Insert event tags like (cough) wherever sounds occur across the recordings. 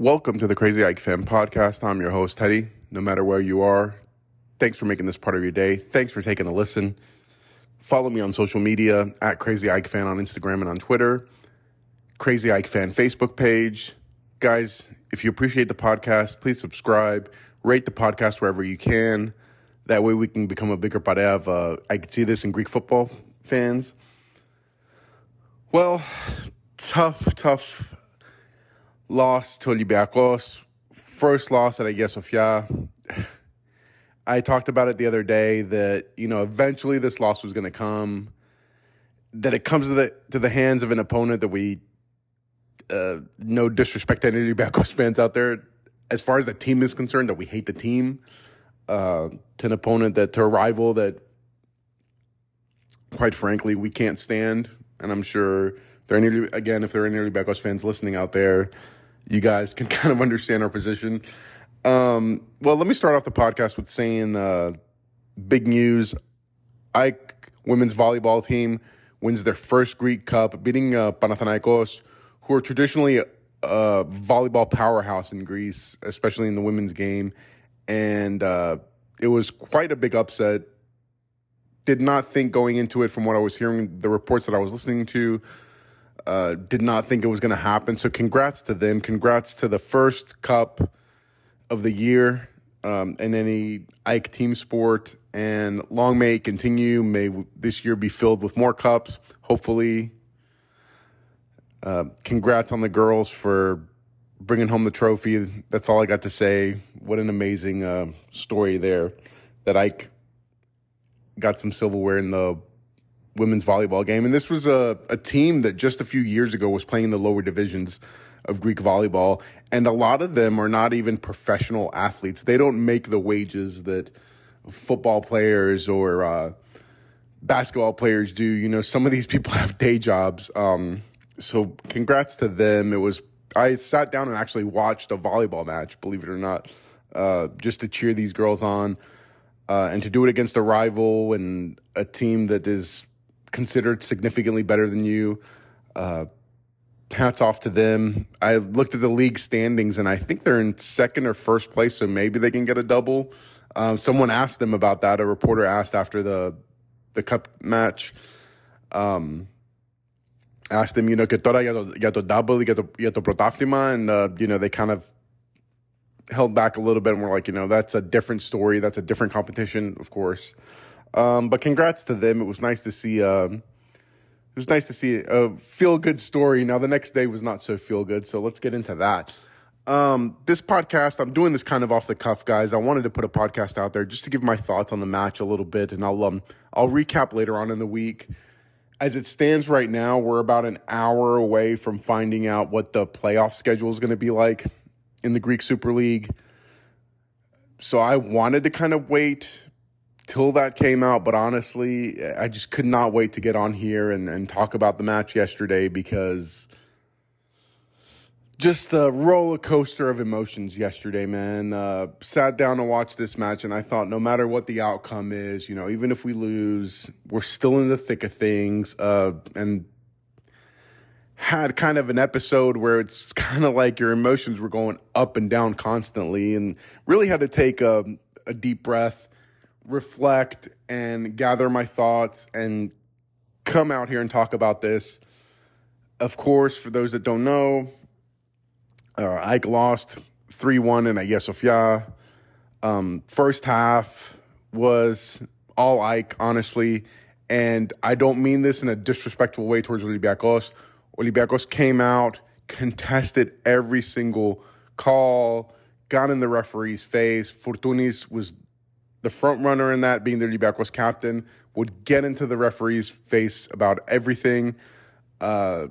Welcome to the Crazy AEK Fan Podcast. I'm your host, Teddy. No matter where you are, thanks for making this part of your day. Thanks for taking a listen. Follow me on social media at Crazy AEK Fan on Instagram and on Twitter, Crazy AEK Fan Facebook page. Guys, if you appreciate the podcast, please subscribe, rate the podcast wherever you can. That way we can become a bigger part of, uh, I can see this in Greek football fans. Well, tough, tough loss to Olympiacos. First loss that at Hagia Sophia. (sighs) I talked about it the other day that, you know, eventually this loss was going to come. That it comes to the to the hands of an opponent that we, uh, no disrespect to any Olympiacos (laughs) fans out there, as far as the team is concerned, that we hate the team. Uh, to an opponent that to a rival that, quite frankly, we can't stand. And I'm sure there are any again, if there are any Olympiacos fans listening out there, you guys can (laughs) kind of understand our position. Um, well, let me start off the podcast with saying uh, big news. AEK women's volleyball team wins their first Greek Cup, beating uh, Panathinaikos, who are traditionally a, a, volleyball powerhouse in Greece, especially in the women's game. And uh, it was quite a big upset. Did not think going into it, from what I was hearing, the reports that I was listening to, uh, did not think it was going to happen. So, congrats to them. Congrats to the first cup of the year um, in any AEK team sport. And long may it continue. May this year be filled with more cups, hopefully. Uh, congrats on the girls for bringing home the trophy. That's all I got to say. What an amazing uh, story there that AEK got some silverware in the women's volleyball game. And this was a, a team that just a few years ago was playing in the lower divisions of Greek volleyball. And a lot of them are not even professional athletes. They don't make the wages that football players or uh, basketball players do. You know, some of these people (laughs) have day jobs. Um, so congrats to them. It was, I sat down and actually watched a volleyball match, believe it or not, uh, just to cheer these girls on. Uh, and to do it against a rival and a team that is considered significantly better than you. Uh, hats off to them. I looked at the league standings and I think they're in second or first place, so maybe they can get a double. Um, someone asked them about that. A reporter asked after the the cup match. Um, asked them, you know, que τώρα για το, double, για το, για το πρωτάθλημα, and, uh, you know, they kind of held back a little bit and were like, you know, that's a different story. That's a different competition, of course. Um, but congrats to them. It was nice to see. Um, it was nice to see a feel good story. Now the next day was not so feel good, so let's get into that. Um, this podcast, I'm doing this kind of off the cuff, guys. I wanted to put a podcast out there just to give my thoughts on the match a little bit, and I'll um I'll recap later on in the week. As it stands right now, we're about an hour away from finding out what the playoff schedule is going to be like in the Greek Super League. So I wanted to kind of wait till that came out. But honestly, I just could not wait to get on here and, and talk about the match yesterday because just a roller coaster of emotions yesterday, man. Uh, sat down and watched this match, and I thought no matter what the outcome is, you know, even if we lose, we're still in the thick of things. Uh, and had kind of an episode where it's (laughs) kind of like your emotions were going up and down constantly, and really had to take a, a deep breath reflect and gather my thoughts and come out here and talk about this. Of course, for those that don't know, uh, AEK lost 3 1 in Hagia Sophia. Um, first half was all AEK, honestly. And I don't mean this in a disrespectful way towards Olympiacos. Olympiacos came out, contested every single call, got in the referee's face. Fortounis was the front runner in that being the Olympiacos captain, would get into the referee's face about everything. Uh,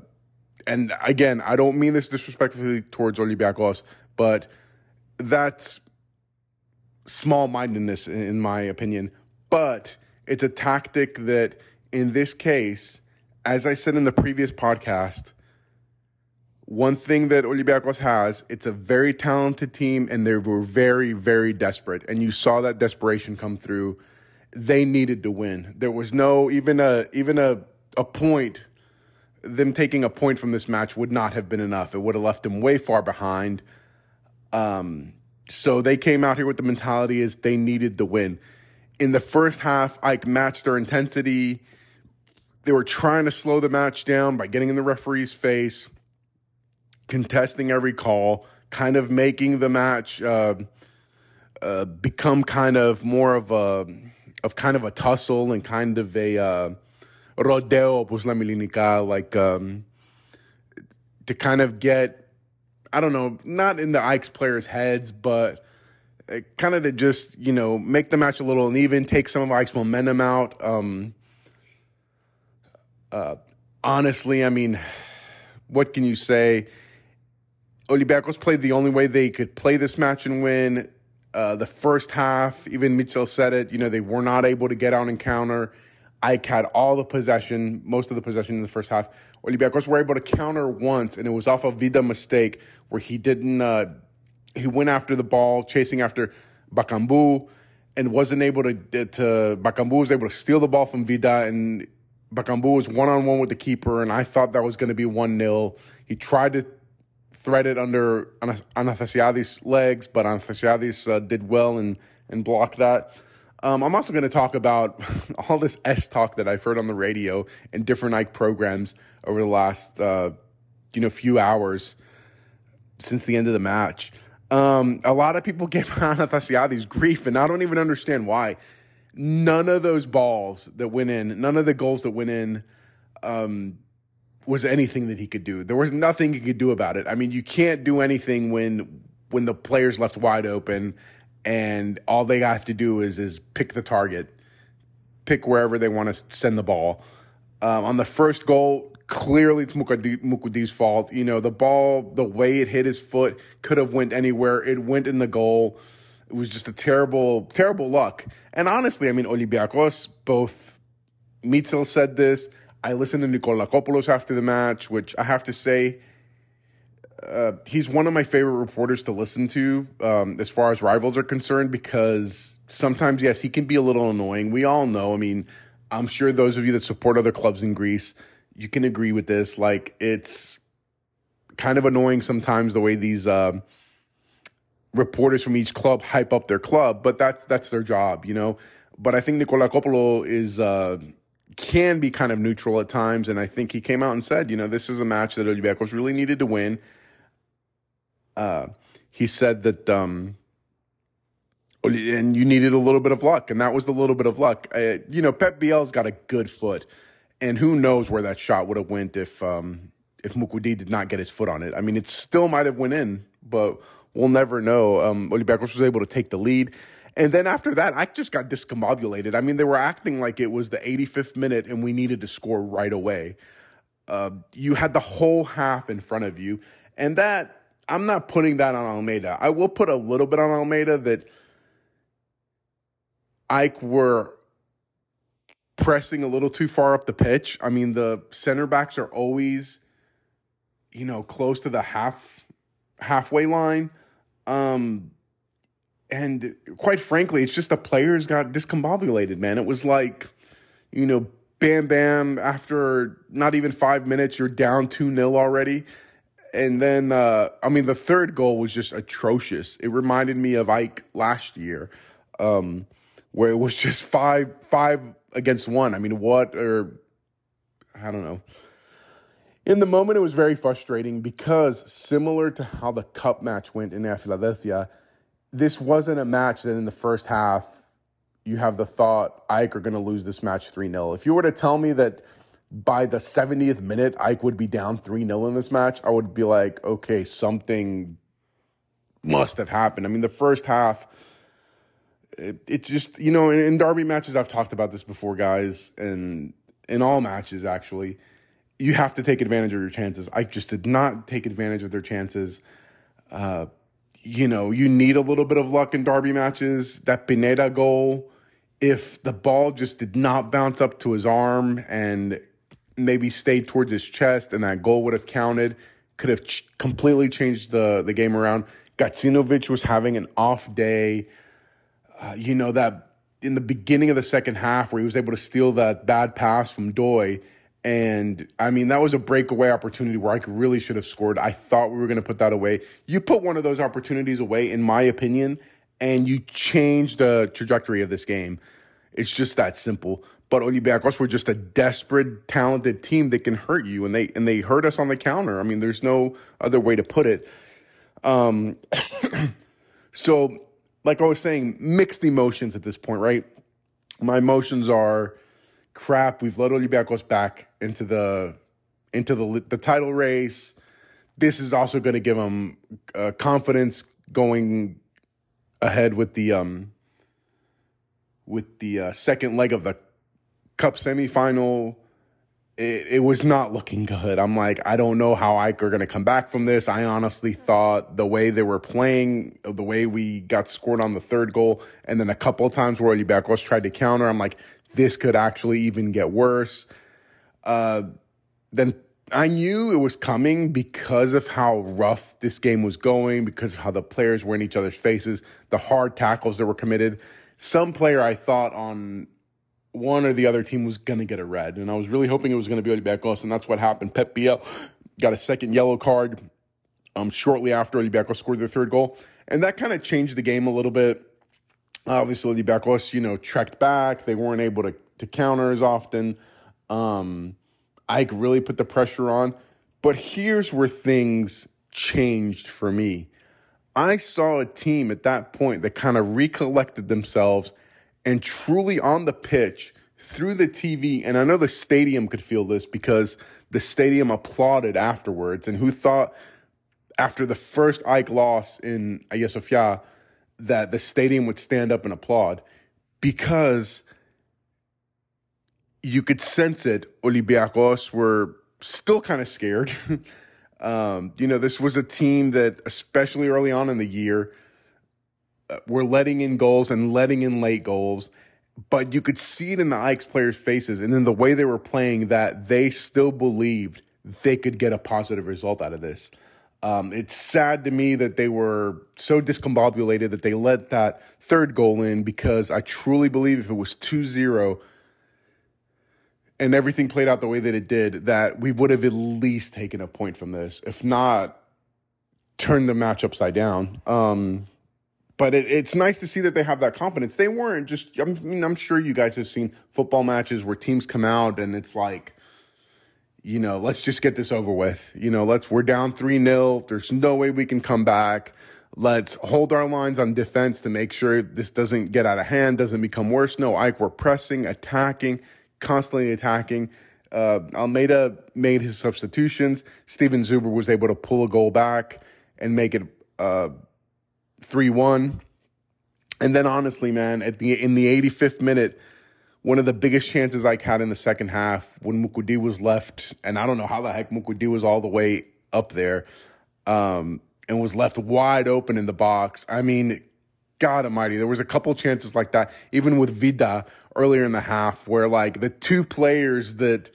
and again, I don't mean this disrespectfully towards Olympiacos, but that's small mindedness, in my opinion. But it's a tactic that, in this case, as I said in the previous podcast, one thing that Olympiacos has, it's a very talented team and they were very, very desperate. And you saw that desperation come through. They needed to win. There was no even a even a a point. Them taking a point from this match would not have been enough. It would have left them way far behind. Um, so they came out here with the mentality is they needed the win. In the first half, AEK matched their intensity. They were trying to slow the match down by getting in the referee's face, contesting every call, kind of making the match uh, uh, become kind of more of a of kind of a tussle and kind of a uh, rodeo, pues la milinica, like um, to kind of get, I don't know, not in the AEK's players' heads, but kind of to just you know make the match a little uneven, take some of AEK's momentum out. Um, uh, honestly, I mean, what can you say? Olympiacos played the only way they could play this match and win. Uh, the first half, even Míchel said it, you know, they were not able to get out and counter. AEK had all the possession, most of the possession in the first half. Olympiacos were able to counter once, and it was off a Vida mistake where he didn't, uh, he went after the ball, chasing after Bakambu, and wasn't able to, to Bakambu was able to steal the ball from Vida, and Bakambu was one on one with the keeper, and I thought that was going to be 1 0. He tried to threaded under Athanasiadis' legs, but Athanasiadis uh, did well and, and blocked that. Um, I'm also going to talk about (laughs) all this S talk that I've heard on the radio and different AEK programs over the last uh, you know few hours since the end of the match. Um, a lot of people (laughs) give Athanasiadis grief, and I don't even understand why. None of those balls that went in, none of the goals that went in, um, was anything that he could do. There was nothing he could do about it. I mean, you can't do anything when when the player's left wide open and all they have to do is is pick the target, pick wherever they want to send the ball. Um, on the first goal, clearly it's Moukoudi's fault. You know, the ball, the way it hit his foot could have went anywhere. It went in the goal. It was just a terrible, terrible luck. And honestly, I mean, Olympiacos, both Míchel said this, I listened to Nikolakopoulos after the match, which I have to say, uh, he's one of my favorite reporters to listen to um, as far as rivals are concerned because sometimes, yes, he can be a little annoying. We all know. I mean, I'm sure those of you that support other clubs in Greece, you can agree with this. Like, it's kind of annoying sometimes the way these uh, reporters from each club hype up their club, but that's that's their job, you know. But I think Nikolakopoulos is. Uh, can be kind of neutral at times. And I think he came out and said, you know, this is a match that Olympiacos really needed to win. Uh, he said that, um, and you needed a little bit of luck, and that was the little bit of luck. Uh, you know, Pep Biel's got a good foot, and who knows where that shot would have went if um, if Moukoudi did not get his foot on it. I mean, it still might have went in, but we'll never know. Um, Olympiacos was able to take the lead. And then after that, I just got discombobulated. I mean, they were acting like it was the 85th minute and we needed to score right away. Uh, you had the whole half in front of you. And that, I'm not putting that on Almeyda. I will put a little bit on Almeyda that AEK were pressing a little too far up the pitch. I mean, the center backs are always, you know, close to the half halfway line. Um, and quite frankly, it's just the players got discombobulated, man. It was like, you know, bam, bam, after not even five minutes, you're down 2 0 already. And then, uh, I mean, the third goal was just atrocious. It reminded me of AEK last year, um, where it was just five, five against one. I mean, what, or I don't know. In the moment, it was very frustrating because, similar to how the cup match went in Philadelphia, this wasn't a match that in the first half you have the thought AEK are going to lose this match 3 0. If you were to tell me that by the 70th minute AEK would be down 3 0 in this match, I would be like, okay, something must have happened. I mean, the first half, it, it just, you know, in, in derby matches, I've talked about this before, guys, and in all matches, actually, you have to take advantage of your chances. I just did not take advantage of their chances. Uh, you know, you need a little bit of luck in derby matches. That Pineda goal, if the ball just did not bounce up to his arm and maybe stayed towards his chest and that goal would have counted, could have ch- completely changed the, the game around. Gacinovic was having an off day. Uh, you know, that in the beginning of the second half where he was able to steal that bad pass from Doi And I mean, that was a breakaway opportunity where I really should have scored. I thought we were going to put that away. You put one of those opportunities away, in my opinion, and you change the trajectory of this game. It's just that simple. But Olympiacos were just a desperate, talented team that can hurt you, and they and they hurt us on the counter. I mean, there's no other way to put it. Um, (coughs) so, like I was saying, mixed emotions at this point, right? My emotions are crap. We've let Olympiacos back into the into the the title race. This is also going to give them uh, confidence going ahead with the um with the uh, second leg of the cup semifinal. It, it was not looking good. I'm like, I don't know how AEK are going to come back from this. I honestly thought the way they were playing, the way we got scored on the third goal, and then a couple of times where Olympiacos tried to counter, I'm like, this could actually even get worse. Uh, then I knew it was coming because of how rough this game was going, because of how the players were in each other's faces, the hard tackles that were committed. Some player I thought on one or the other team was going to get a red, and I was really hoping it was going to be Olympiacos, and that's what happened. Pep Biel got a second yellow card um, shortly after Olympiacos scored their third goal, and that kind of changed the game a little bit. Obviously, the Olympiacos, you know, trekked back. They weren't able to, to counter as often. Um, AEK really put the pressure on. But here's where things changed for me. I saw a team at that point that kind of recollected themselves and truly on the pitch through the TV. And I know the stadium could feel this because the stadium applauded afterwards. And who thought after the first AEK loss in Sophia that the stadium would stand up and applaud? Because you could sense it. Olympiacos were still kind of scared. (laughs) um, you know, this was a team that, especially early on in the year, uh, were letting in goals and letting in late goals. But you could see it in the AEK's players' faces and in the way they were playing that they still believed they could get a positive result out of this. Um, it's sad to me that they were so discombobulated that they let that third goal in because I truly believe if it was 2 0, and everything played out the way that it did, that we would have at least taken a point from this, if not turned the match upside down. Um, but it, it's nice to see that they have that confidence. They weren't just. I mean, I'm sure you guys have seen football matches where teams come out and it's like, you know, let's just get this over with. You know, let's we're down three 0 There's no way we can come back. Let's hold our lines on defense to make sure this doesn't get out of hand, doesn't become worse. No, AEK, we're pressing, attacking constantly attacking. Uh, Almeyda made his substitutions. Steven Zuber was able to pull a goal back and make it uh, 3 1. And then, honestly, man, at the in the 85th minute, one of the biggest chances I had in the second half when Moukoudi was left, and I don't know how the heck Moukoudi was all the way up there, um, and was left wide open in the box. I mean, God Almighty, there was a couple chances like that, even with Vida earlier in the half, where like the two players that,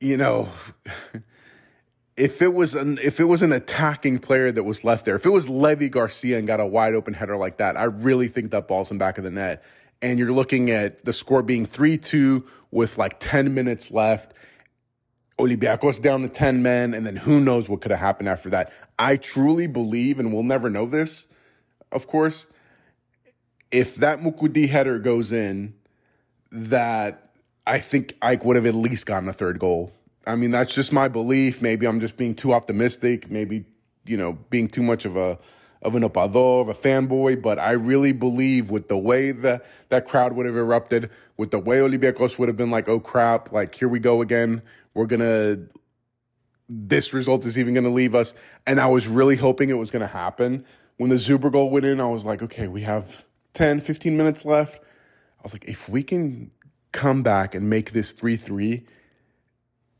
you know, (laughs) if it was an if it was an attacking player that was left there, if it was Levi García and got a wide open header like that, I really think that ball's in back of the net. And you're looking at the score being three two with like ten minutes left. Olympiacos down to 10 men, and then who knows what could have happened after that. I truly believe, and we'll never know this, of course, if that Moukoudi header goes in, that I think AEK would have at least gotten a third goal. I mean, that's just my belief. Maybe I'm just being too optimistic. Maybe you know, being too much of a of an opador, of a fanboy. But I really believe with the way that that crowd would have erupted, with the way Olympiacos would have been like, "Oh crap! Like here we go again. We're gonna." This result is even to leave us. And I was really hoping it was to happen. When the Zuber goal went in, I was like, okay, we have 10, 15 minutes left. I was like, if we can come back and make this 3 3,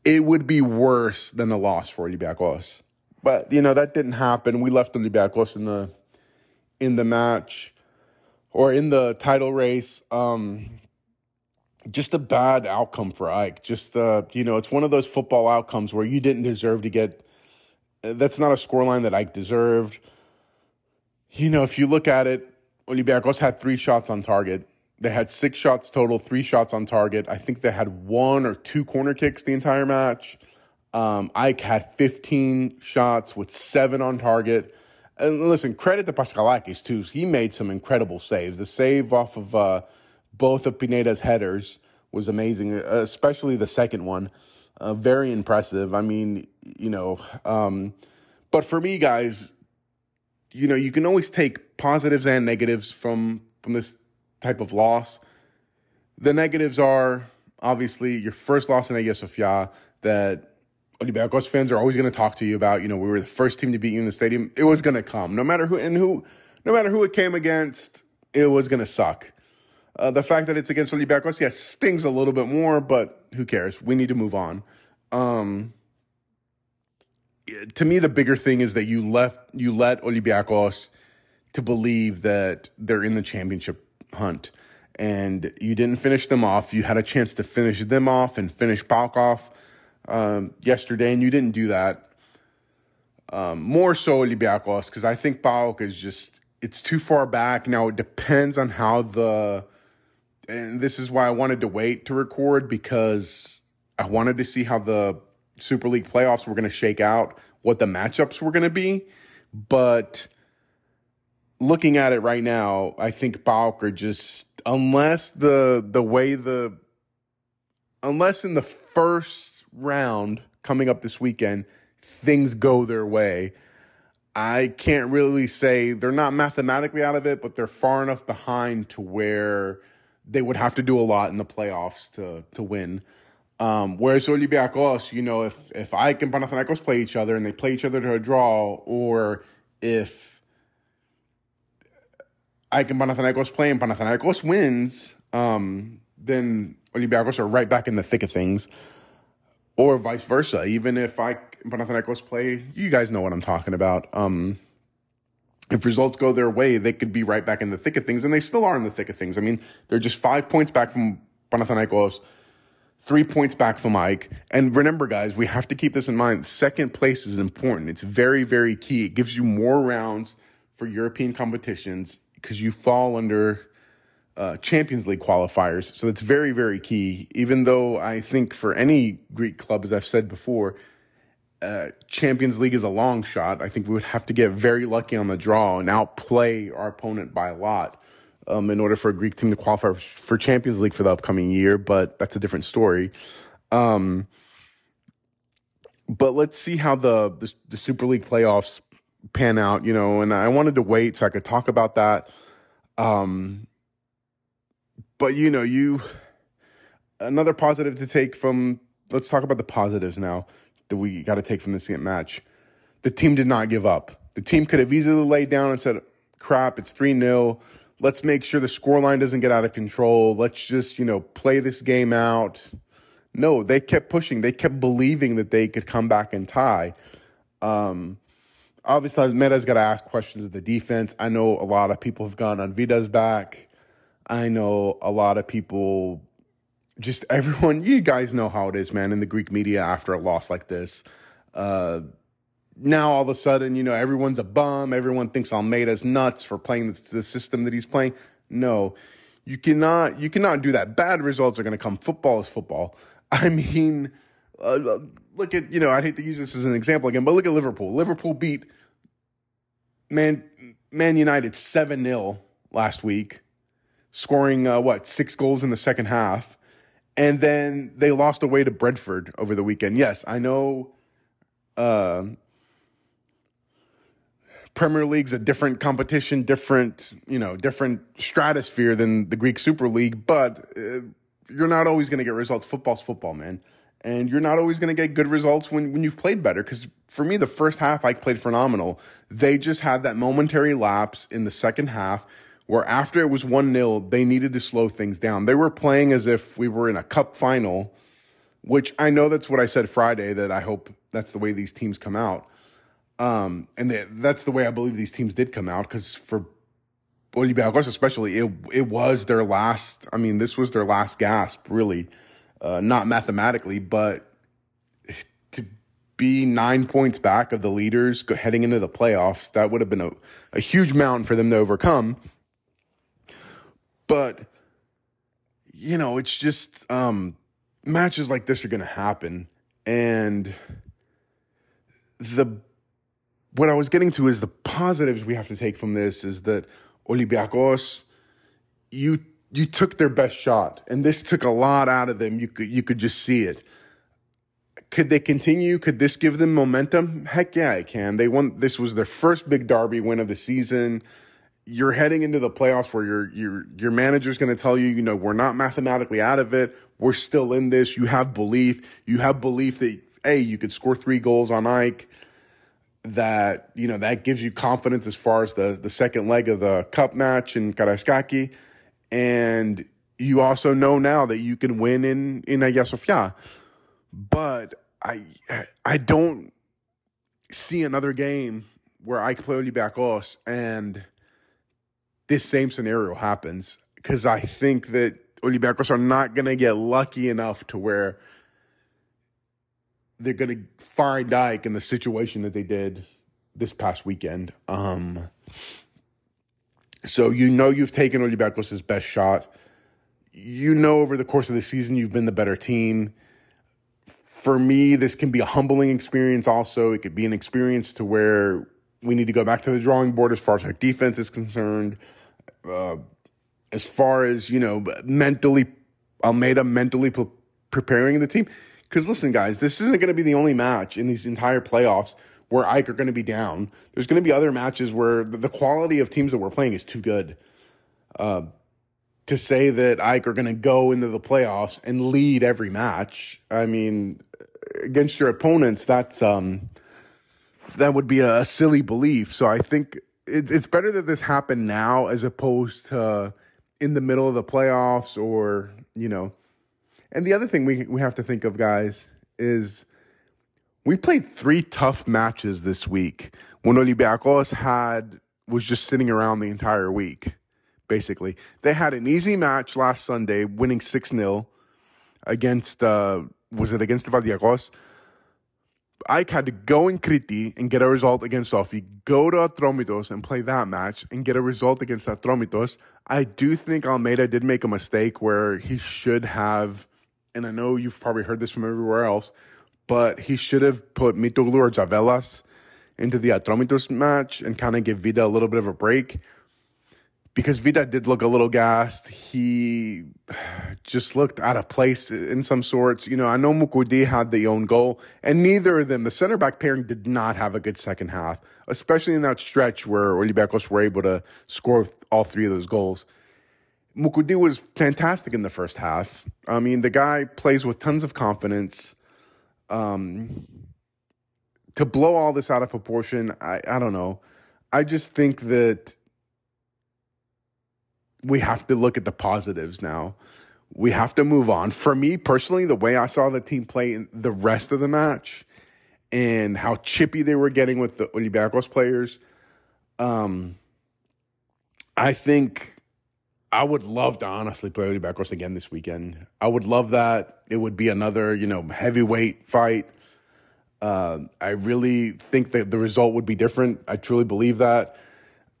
it would be worse than a loss for Olympiacos. But, you know, that didn't happen. We left Olympiacos in the in the match or in the title race. Um, just a bad outcome for AEK. Just, uh, you know, it's one of those football outcomes where you didn't deserve to get. That's not a scoreline that AEK deserved. You know, if you look at it, Olympiacos had three shots on target. They had six shots total, three shots on target. I think they had one or two corner kicks the entire match. Um, AEK had 15 shots with seven on target. And listen, credit to Paschalakis too. He made some incredible saves. The save off of uh, both of Pineda's headers was amazing, especially the second one. Uh, very impressive. I mean, you know, um, but for me, guys, you know, you can always take positives and negatives from from this type of loss. The negatives are obviously your first loss in Hagia Sophia that Olympiacos fans are always going to talk to you about. You know, we were the first team to beat you in the stadium. It was going to come, no matter who and who, no matter who it came against. It was going to suck. Uh, the fact that it's against Olympiacos, yes, stings a little bit more, but who cares? We need to move on. Um, to me, the bigger thing is that you left you let Olympiacos to believe that they're in the championship hunt, and you didn't finish them off. You had a chance to finish them off and finish PAOK off um, yesterday, and you didn't do that. Um, more so Olympiacos because I think PAOK is just it's too far back now. It depends on how the and this is why I wanted to wait to record because I wanted to see how the Super League playoffs were going to shake out, what the matchups were going to be. But looking at it right now, I think PAOK are just unless the the way the unless in the first round coming up this weekend things go their way. I can't really say they're not mathematically out of it, but they're far enough behind to where they would have to do a lot in the playoffs to to win. Um, whereas Olympiacos, you know, if if AEK and Panathinaikos play each other and they play each other to a draw, or if I and Panathinaikos play and Panathinaikos wins, um, then Olympiacos are right back in the thick of things, or vice versa. Even if and Panathinaikos play, you guys know what I'm talking about. Um, if results go their way, they could be right back in the thick of things, and they still are in the thick of things. I mean, they're just five points back from Panathinaikos three points back from AEK. And remember, guys, we have to keep this in mind. Second place is important. It's very, very key. It gives you more rounds for European competitions because you fall under uh, Champions League qualifiers. So that's very, very key. Even though I think for any Greek club, as I've said before, uh, Champions League is a long shot. I think we would have to get very lucky on the draw and outplay our opponent by a lot um, in order for a Greek team to qualify for Champions League for the upcoming year, but that's a different story. Um, but let's see how the, the, the Super League playoffs pan out, you know. And I wanted to wait so I could talk about that. Um, but you know, you another positive to take from. Let's talk about the positives now that we got to take from this match. The team did not give up. The team could have easily laid down and said, "Crap, it's three 0 let's make sure the scoreline doesn't get out of control. Let's just, you know, play this game out. No, they kept pushing. They kept believing that they could come back and tie. Um, obviously, Meta's got to ask questions of the defense. I know a lot of people have gone on Vida's back. I know a lot of people, just everyone, (laughs) you guys know how it is, man, in the Greek media after a loss like this. Uh, now all of a sudden, you know, everyone's a bum. Everyone thinks Almeyda's nuts for playing the, the system that he's playing. No, you cannot. You cannot do that. Bad results are going to come. Football is football. (laughs) I mean, uh, look at you know. I hate to use this as an example again, but look at Liverpool. Liverpool beat Man Man United seven 0 last week, scoring uh, what six goals in the second half, and then they lost away to Brentford over the weekend. Yes, I know. Uh, Premier League's a different competition, different, you know, different stratosphere than the Greek Super League, but uh, you're not always going to get results. Football's football, man. And you're not always going to get good results when, when you've played better. Because for me, the first half, I played phenomenal. They just had that momentary lapse in the second half where after it was 1 0, they needed to slow things down. They were playing as if we were in a cup final, which I know that's what I said Friday, that I hope that's the way these teams come out. Um, and they, that's the way I believe these teams did come out because for Olympiacos especially, it it was their last. I mean, this was their last gasp, really, uh, not mathematically, but to be nine points back of the leaders heading into the playoffs, that would have been a, a huge mountain for them to overcome. But you know, it's just um, matches like this are going to happen. And the what I was getting to is the positives we have to take from this is that Olympiacos, you you took their best shot, and this took a lot out of them. You could you could just see it. Could they continue? Could this give them momentum? Heck yeah, it can. They won. This was their first big derby win of the season. You're heading into the playoffs where your your your manager's going to tell you, you know, we're not mathematically out of it. We're still in this. You have belief. You have belief that hey, you could score three goals on AEK. That you know that gives you confidence as far as the the second leg of the cup match in Karaiskaki and you also know now that you can win in in Hagia Sophia. But I I don't see another game where I can play Olympiacos and this same scenario happens because I think that Olympiacos are not going to get lucky enough to where they're going to find AEK in the situation that they did this past weekend. Um, so you know you've taken Olympiacos' best shot. You know over the course of the season you've been the better team. For me, this can be a humbling experience also. It could be an experience to where we need to go back to the drawing board as far as our defense is concerned. Uh, as far as, you know, mentally, Almeyda mentally pre- preparing the team. Because listen, guys, this isn't going to be the only match in these entire playoffs where AEK are going to be down. There's going to be other matches where the quality of teams that we're playing is too good. Uh, to say that AEK are going to go into the playoffs and lead every match, I mean, against your opponents, that's um, that would be a, silly belief. So I think it, it's better that this happened now as opposed to in the middle of the playoffs or you know. And the other thing we we have to think of, guys, is we played three tough matches this week when Olympiacos had was just sitting around the entire week. Basically, they had an easy match last Sunday, winning six 0 against uh, was it against Levadiakos? I had to go in Crete and get a result against Sofi, go to Atromitos and play that match and get a result against Atromitos. I do think Almeyda did make a mistake where he should have, and I know you've probably heard this from everywhere else, but he should have put Mitoglou or Javelas into the Atromitos match and kind of give Vida a little bit of a break. Because Vida did look a little gassed. He just looked out of place in some sorts. You know, I know Moukoudi had the own goal, and neither of them, the center back pairing, did not have a good second half, especially in that stretch where Olympiacos were able to score all three of those goals. Moukoudi was fantastic in the first half. I mean, the guy plays with tons of confidence um, to blow all this out of proportion, I, I don't know. I just think that we have to look at the positives now. We have to move on. For me personally, the way I saw the team play in the rest of the match and how chippy they were getting with the Olympiacos players, um, I think I would love to honestly play Olympiacos again this weekend. I would love that. It would be another, you know, heavyweight fight. Uh, I really think that the result would be different. I truly believe that.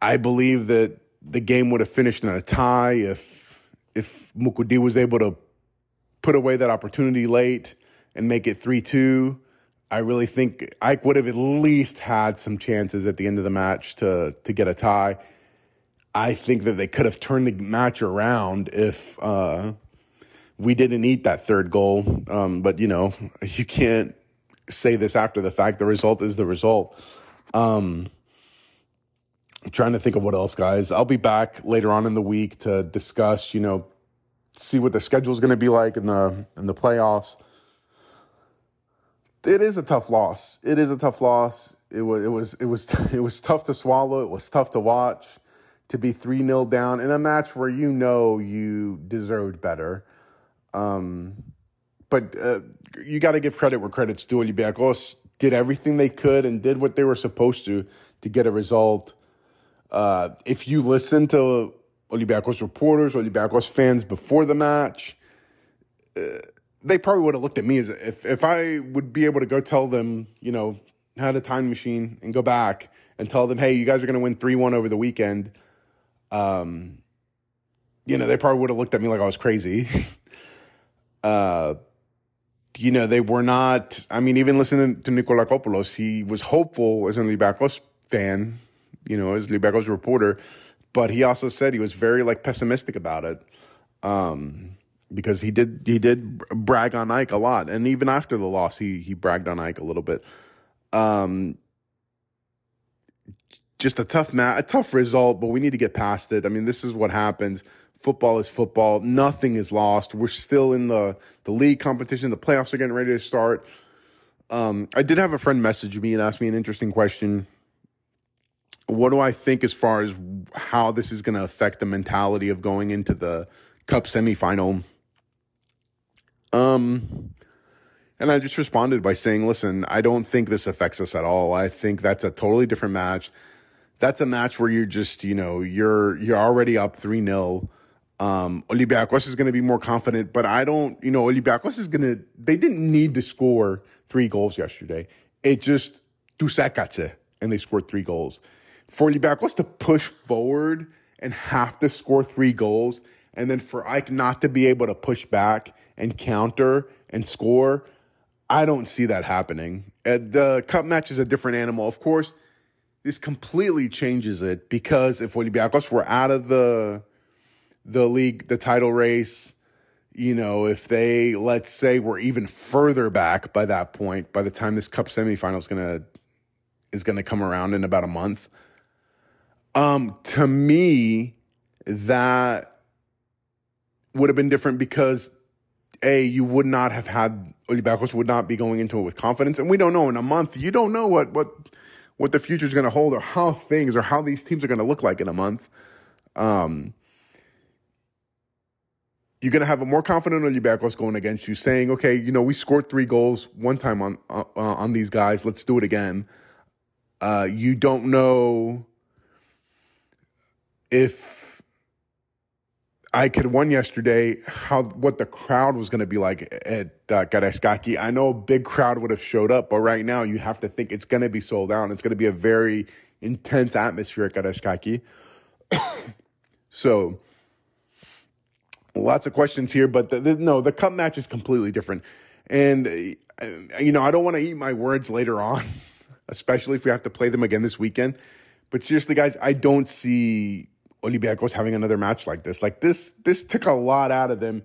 I believe that the game would have finished in a tie if if Moukoudi was able to put away that opportunity late and make it three two. I really think AEK would have at least had some chances at the end of the match to to get a tie. I think that they could have turned the match around if uh, we didn't eat that third goal. Um, but you know, (laughs) you can't say this after the fact. The result is the result. Um, I'm trying to think of what else, guys. I'll be back later on in the week to discuss. You know, see what the schedule is going to be like in the in the playoffs. It is a tough loss. It is a tough loss. It was it was it was (laughs) it was tough to swallow. It was tough to watch to be 3 0 down in a match where you know you deserved better. Um, but uh, you got to give credit where credit's due. Olympiacos did everything they could and did what they were supposed to to get a result. Uh, if you listen to Olympiacos reporters, Olympiacos fans before the match, uh, they probably would have looked at me as if if I would be able to go tell them, you know, had a time machine and go back and tell them, hey, you guys are going to win three one over the weekend um, you know, they probably would have looked at me like I was crazy. (laughs) uh, you know, they were not. I mean, even listening to Nikolakopoulos, he was hopeful as an Olympiacos fan, you know, as Olympiacos reporter, but he also said he was very like pessimistic about it. Um, because he did he did brag on AEK a lot, and even after the loss, he he bragged on AEK a little bit. Um, just a tough match, a tough result, but we need to get past it. I mean, this is what happens. Football is football. Nothing is lost. We're still in the the league competition. The playoffs are getting ready to start. Um, I did have a friend message me and ask me an interesting question. What do I think as far as how this is going to affect the mentality of going into the Cup semifinal? Um, and I just responded by saying, listen, I don't think this affects us at all. I think that's a totally different match. That's a match where you're just, you know, you're you're already up 3-0. Um, Olympiacos is going to be more confident, but I don't, you know, Olympiacos is going to, they didn't need to score three goals yesterday. It just, tu and they scored three goals. For Olympiacos to push forward and have to score three goals, and then for AEK not to be able to push back and counter and score, I don't see that happening. Uh, the cup match is a different animal. Of course, this completely changes it because if Olympiacos were out of the the league, the title race, you know, if they let's say were even further back by that point, by the time this cup semifinal is gonna is gonna come around in about a month. Um, to me, that would have been different because a, you would not have had Olympiacos would not be going into it with confidence, and we don't know in a month. You don't know what what what the future is going to hold, or how things, or how these teams are going to look like in a month. Um, you're going to have a more confident Olympiacos going against you, saying, "Okay, you know, we scored three goals one time on uh, on these guys. Let's do it again." Uh, you don't know if I could won yesterday how what the crowd was going to be like at uh. I know a big crowd would have showed up, but right now you have to think it's going to be sold out. It's going to be a very intense atmosphere at Karaiskaki. (coughs) so lots of questions here, but the, the, no, the cup match is completely different. And uh, you know, I don't want to eat my words later on, (laughs) especially if we have to play them again this weekend. But seriously, guys, I don't see Olympiacos having another match like this. Like this, this took a lot out of them,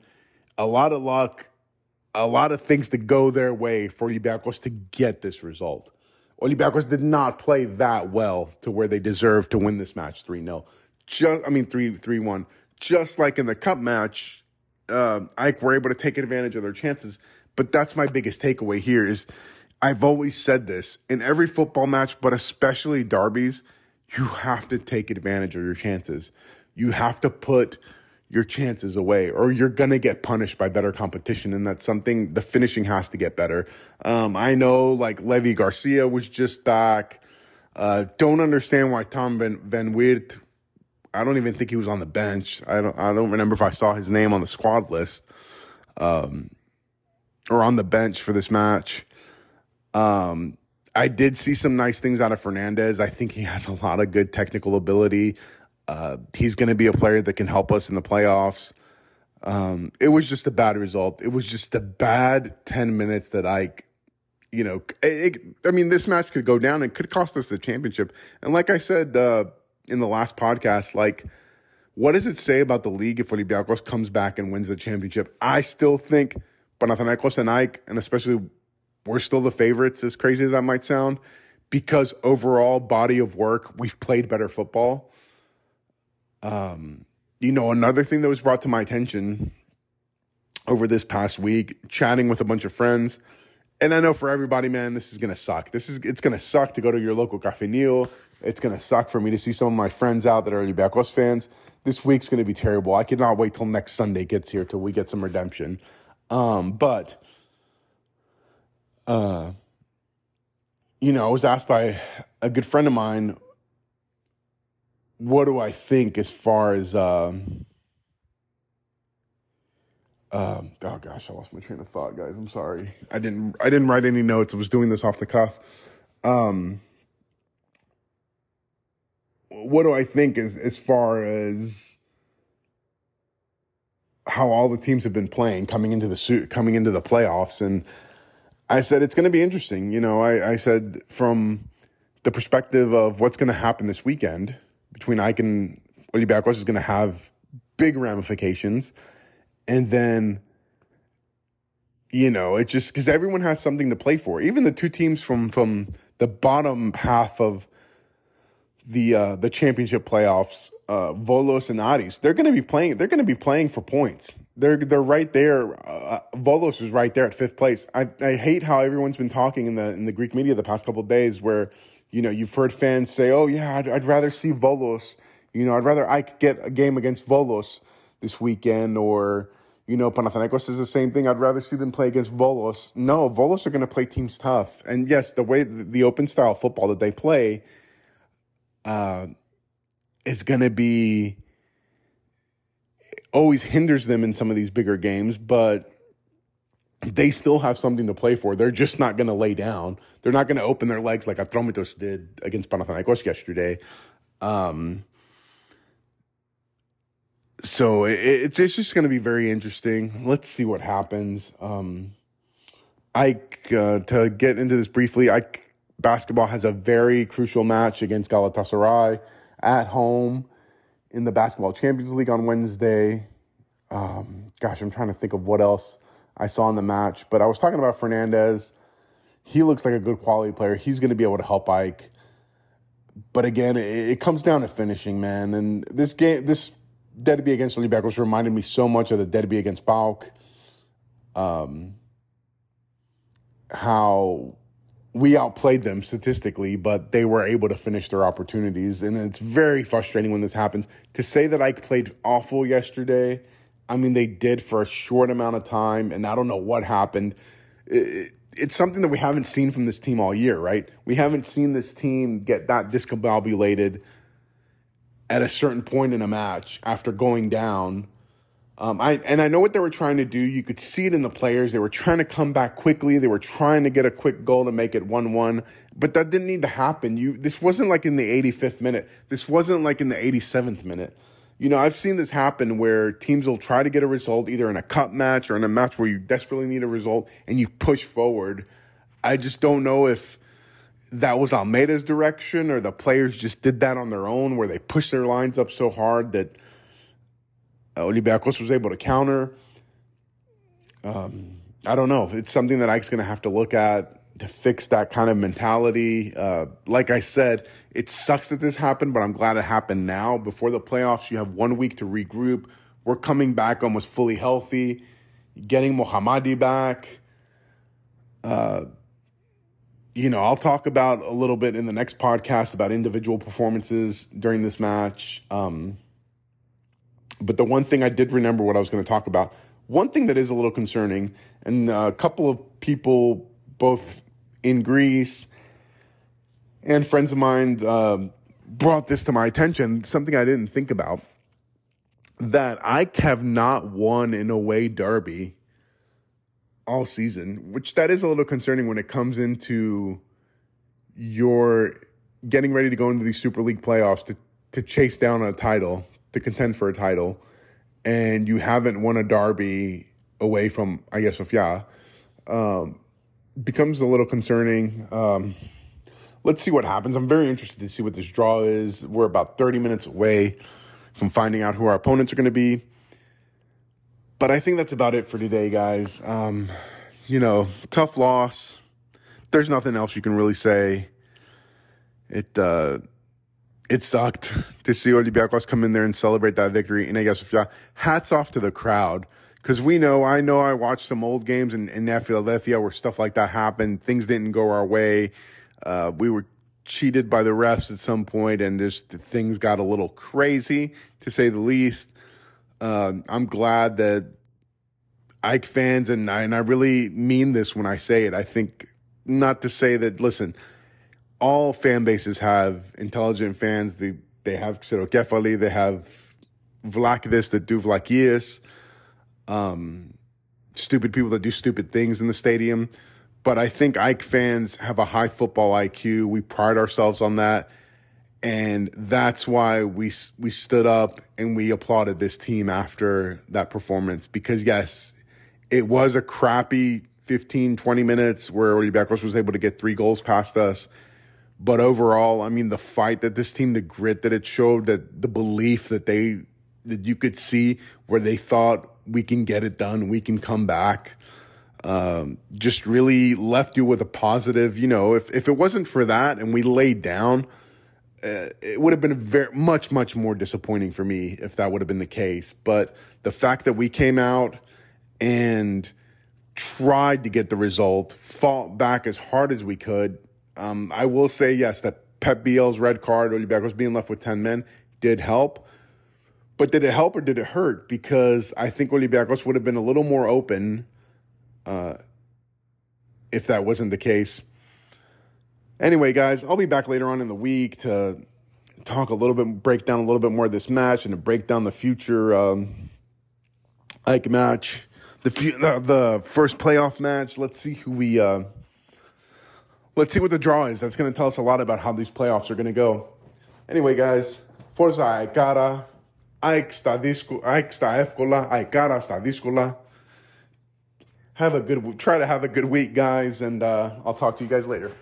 a lot of luck, a lot of things to go their way for Olympiacos to get this result. Olympiacos did not play that well to where they deserved to win this match 3 0. Just, I mean, 3 3 1. Just like in the cup match, uh, AEK were able to take advantage of their chances. But that's my biggest takeaway here is I've always said this in every football match, but especially derbies – you have to take advantage of your chances. You have to put your chances away or you're to get punished by better competition. And that's something the finishing has to get better. Um, I know like Levi García was just back. Uh, don't understand why Tom Van, Van Weert, I don't even think he was on the bench. I don't, I don't remember if I saw his name on the squad list, um, or on the bench for this match. Um, I did see some nice things out of Fernandez. I think he has a lot of good technical ability. Uh, he's going to be a player that can help us in the playoffs. Um, it was just a bad result. It was just a bad 10 minutes that I, you know, it, I mean, this match could go down and could cost us the championship. And like I said uh, in the last podcast, like, what does it say about the league if Olympiacos comes back and wins the championship? I still think Panathinaikos and AEK, and especially we're still the favorites, as crazy as that might sound, because overall body of work, we've played better football. Um, you know, another thing that was brought to my attention over this past week, chatting with a bunch of friends, and I know for everybody, man, this is gonna suck. This is it's gonna suck to go to your local Cafe It's gonna suck for me to see some of my friends out that are Olympiacos fans. This week's gonna be terrible. I cannot wait till next Sunday gets here till we get some redemption. Um, but uh, you know, I was asked by a good friend of mine, what do I think as far as, um, um, oh gosh, I lost my train of thought, guys. I'm sorry. I didn't, I didn't write any notes. I was doing this off the cuff. Um, what do I think as, as far as how all the teams have been playing coming into the suit, coming into the playoffs, and I said it's going to be interesting. You know, I, I said from the perspective of what's going to happen this weekend between AEK and Olympiacos is going to have big ramifications, and then you know it just because everyone has something to play for. Even the two teams from from the bottom half of the uh, the championship playoffs, uh, Volos and Aris, they're going to be playing. They're going to be playing for points. They're they're right there. Uh, Volos is right there at fifth place. I, I hate how everyone's been talking in the in the Greek media the past couple days, where you know you've heard fans say, "Oh yeah, I'd, I'd rather see Volos." You know, I'd rather I get a game against Volos this weekend, or you know, Panathinaikos is the same thing. I'd rather see them play against Volos. No, Volos are going to play teams tough, and yes, the way the open style football that they play uh, is going to be always hinders them in some of these bigger games, but they still have something to play for. They're just not going to lay down. They're not going to open their legs like Atromitos did against Panathinaikos yesterday. Um, so it, it's it's just going to be very interesting. Let's see what happens. Um, AEK uh, to get into this briefly. AEK basketball has a very crucial match against Galatasaray at home in the Basketball Champions League on Wednesday. Um, gosh, I'm trying to think of what else I saw in the match, but I was talking about Fernandez. He looks like a good quality player. He's going to be able to help AEK. But again, it, it comes down to finishing, man. And this game, this derby against Olympiacos reminded me so much of the derby against PAOK. Um, how we outplayed them statistically, but they were able to finish their opportunities. And it's very frustrating when this happens. To say that AEK played awful yesterday, I mean, they did for a short amount of time, and I don't know what happened. It, it's something that we haven't seen from this team all year, right? We haven't seen this team get that discombobulated at a certain point in a match after going down um, I and I know what they were trying to do. You could see it in the players. They were trying to come back quickly. They were trying to get a quick goal to make it one-one. But that didn't need to happen. You this wasn't like in the 85th minute. This wasn't like in the 87th minute. You know, I've seen this happen where teams will try to get a result either in a cup match or in a match where you desperately need a result and you push forward. I just don't know if that was Almeyda's direction or the players just did that on their own where they pushed their lines up so hard that Olympiacos was able to counter. Um, I don't know. It's something that AEK's going to have to look at to fix that kind of mentality. Uh, like I said, it sucks that this happened, but I'm glad it happened now. Before the playoffs, you have one week to regroup. We're coming back almost fully healthy, getting Mohammadi back. Uh, you know, I'll talk about a little bit in the next podcast about individual performances during this match. Um, but the one thing I did remember what AEK was going to talk about, one thing that is a little concerning, and a couple of people, both in Greece and friends of mine, uh, brought this to my attention, something I didn't think about. That I have not won in away derby all season, which that is a little concerning when it comes into your getting ready to go into these Super League playoffs to to chase down a title to contend for a title, and you haven't won a derby away from Agia Sofia, um, becomes a little concerning. Um, let's see what happens. I'm very interested to see what this draw is. We're about 30 minutes away from finding out who our opponents are going to be. But I think that's about it for today, guys. Um, you know, tough loss. There's nothing else you can really say. It uh, it sucked to see Olympiacos come in there and celebrate that victory in Agia Sofia. Hats off to the crowd. Cause we know, I know I watched some old games in, in Philadelphia where stuff like that happened. Things didn't go our way. Uh, we were cheated by the refs at some point and just things got a little crazy to say the least. Uh, I'm glad that AEK fans, and I, and I really mean this when I say it. I think not to say that, listen, all fan bases have intelligent fans. They they have Xerokefali, they have Vlakidis that do Vlakias, um, stupid people that do stupid things in the stadium. But I think AEK fans have a high football IQ. We pride ourselves on that. and that's why we we stood up and we applauded this team after that performance because yes, it was a crappy 15 20 minutes where Olympiacos was able to get three goals past us. But overall, I mean the fight that this team, the grit that it showed, that the belief that they that you could see where they thought we can get it done, we can come back. Um, just really left you with a positive, you know, if if it wasn't for that and we laid down, uh, it would have been very much much more disappointing for me if that would have been the case but the fact that we came out and tried to get the result fought back as hard as we could um, i will say yes that Pep Biel's red card Olympiacos being left with 10 men did help but did it help or did it hurt because i think Olympiacos would have been a little more open uh, if that wasn't the case Anyway, guys, I'll be back later on in the week to talk a little bit, break down a little bit more of this match, and to break down the future um, AEK match, the, the the first playoff match. Let's see who we. Uh, let's see what the draw is. That's going to tell us a lot about how these playoffs are going to go. Anyway, guys, Forza Aikara, sta efkola, Aikara sta. Have a good, try to have a good week, guys, and uh, I'll talk to you guys later.